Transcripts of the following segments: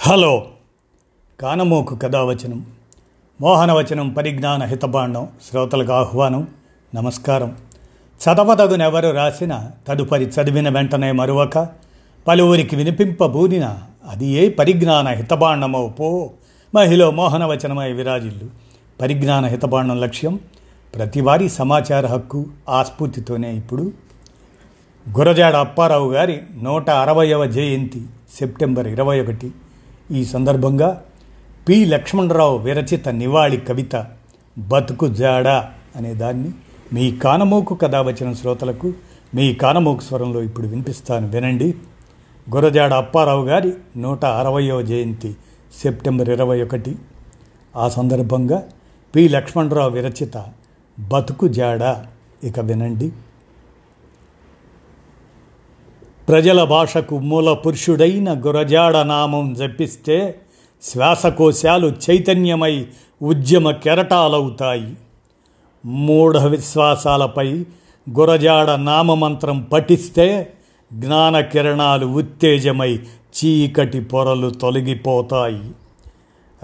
Hello. కానమోకు కథావచనం మోహనవచనం పరిజ్ఞాన హితబాండం శ్రోతలకు ఆహ్వానం నమస్కారం. చదవదగునెవరు రాసిన తదుపరి చదివిన వెంటనే మరువక పలువురికి వినిపింపబూనిన అది ఏ పరిజ్ఞాన హితబాండమో పో. మహిళ మోహనవచనమై విరాజిల్లు. పరిజ్ఞాన హితబాండం లక్ష్యం ప్రతివారీ సమాచార హక్కు ఆస్ఫూర్తితోనే ఇప్పుడు. గురజాడ అప్పారావు గారి నూట అరవయవ జయంతి సెప్టెంబర్ ఇరవై ఒకటి. ఈ సందర్భంగా పి. లక్ష్మణరావు విరచిత నివాళి కవిత బతుకు జాడ అనే దాన్ని మీ కానమోకు కథ వచ్చిన శ్రోతలకు మీ కానమోకు స్వరంలో ఇప్పుడు వినిపిస్తాను వినండి. గురజాడ అప్పారావు గారి నూట అరవయవ జయంతి సెప్టెంబర్ ఇరవై ఒకటి. ఆ సందర్భంగా పి. లక్ష్మణరావు విరచిత బతుకు జాడ ఇక వినండి. ప్రజల భాషకు మూల పురుషుడైన గురజాడ నామం జపిస్తే శ్వాసకోశాలు చైతన్యమై ఉద్యమ కెరటాలవుతాయి. మూఢ విశ్వాసాలపై గురజాడ నామమంత్రం పఠిస్తే జ్ఞాన కిరణాలు ఉత్తేజమై చీకటి పొరలు తొలగిపోతాయి.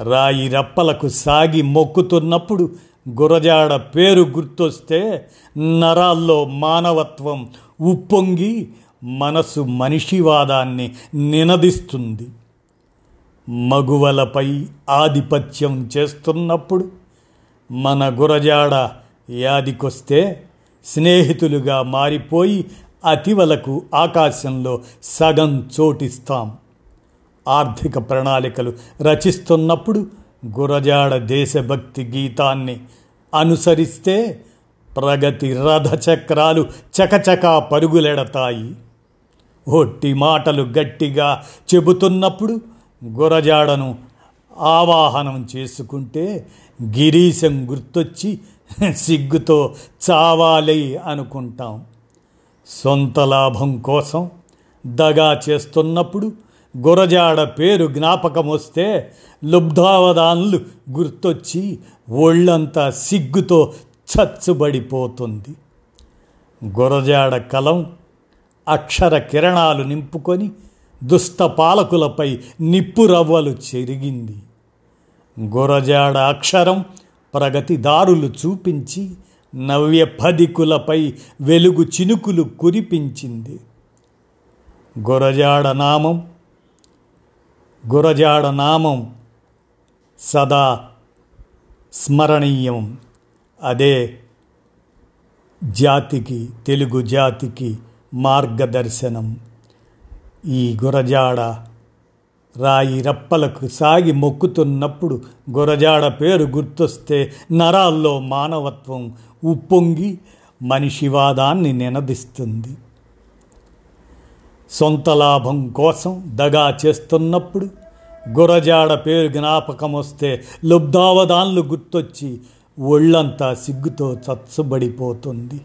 రాయి రప్పలకు సాగి మొక్కుతున్నప్పుడు గురజాడ పేరు గుర్తొస్తే నరాల్లో మానవత్వం ఉప్పొంగి మనసు మనిషివాదాన్ని నినదిస్తుంది. మగువలపై ఆధిపత్యం చేస్తున్నప్పుడు మన గురజాడ యాదికొస్తే స్నేహితులుగా మారిపోయి అతివలకు ఆకాశంలో సగం చోటిస్తాం. ఆర్థిక ప్రణాళికలు రచిస్తున్నప్పుడు గురజాడ దేశభక్తి గీతాన్ని అనుసరిస్తే ప్రగతి రథచక్రాలు చకచకా పరుగులెడతాయి. ఒట్టి మాటలు గట్టిగా చెబుతున్నప్పుడు గురజాడను ఆవాహనం చేసుకుంటే గిరీశం గుర్తొచ్చి సిగ్గుతో చావాలి అనుకుంటాం. సొంత లాభం కోసం దగా చేస్తున్నప్పుడు గురజాడ పేరు జ్ఞాపకం వస్తే లుబ్ధావధాన్లు గుర్తొచ్చి ఒళ్ళంతా సిగ్గుతో చచ్చుబడిపోతుంది. గురజాడ కలం అక్షర కిరణాలు నింపుకొని దుష్ట పాలకులపై నిప్పురవ్వలు చెరిగింది. గురజాడ అక్షరం ప్రగతిదారులు చూపించి నవ్య పదికులపై వెలుగు చినుకులు కురిపించింది. గురజాడ నామం గురజాడ నామం సదా స్మరణీయం. అదే జాతికి తెలుగు జాతికి మార్గదర్శనం. ఈ గురజాడ రాయి రప్పలకు సాగి మొక్కుతున్నప్పుడు గురజాడ పేరు గుర్తొస్తే నరాల్లో మానవత్వం ఉప్పొంగి మనిషివాదాన్ని నినదిస్తుంది. సొంత లాభం కోసం దగా చేస్తున్నప్పుడు గురజాడ పేరు జ్ఞాపకం వస్తే లుబ్ధావధాన్లు గుర్తొచ్చి ఒళ్ళంతా సిగ్గుతో చచ్చుబడిపోతుంది.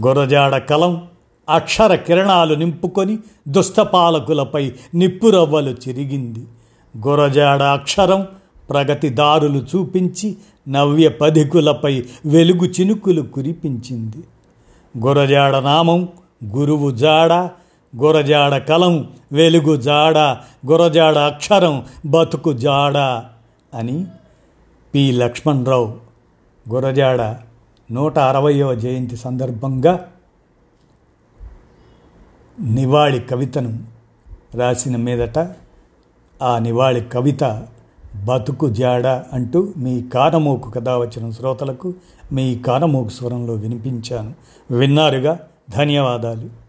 గురజాడ కలం అక్షర కిరణాలు నింపుకొని దుష్టపాలకులపై నిప్పురవ్వలు చిరిగింది. గురజాడ అక్షరం ప్రగతిదారులు చూపించి నవ్య పధికులపై వెలుగు చినుకులు కురిపించింది. గురజాడ నామం గురువు జాడ గురజాడ కలం వెలుగు జాడ గురజాడ అక్షరం బతుకు జాడ అని పి లక్ష్మణరావు గురజాడ నూట అరవయవ జయంతి సందర్భంగా నివాళి కవితను రాసిన మీదట ఆ నివాళి కవిత బతుకు జాడ అంటూ మీ కానమోకు కథ వచ్చిన శ్రోతలకు మీ కానమోకు స్వరంలో వినిపించాను. విన్నారుగా? ధన్యవాదాలు.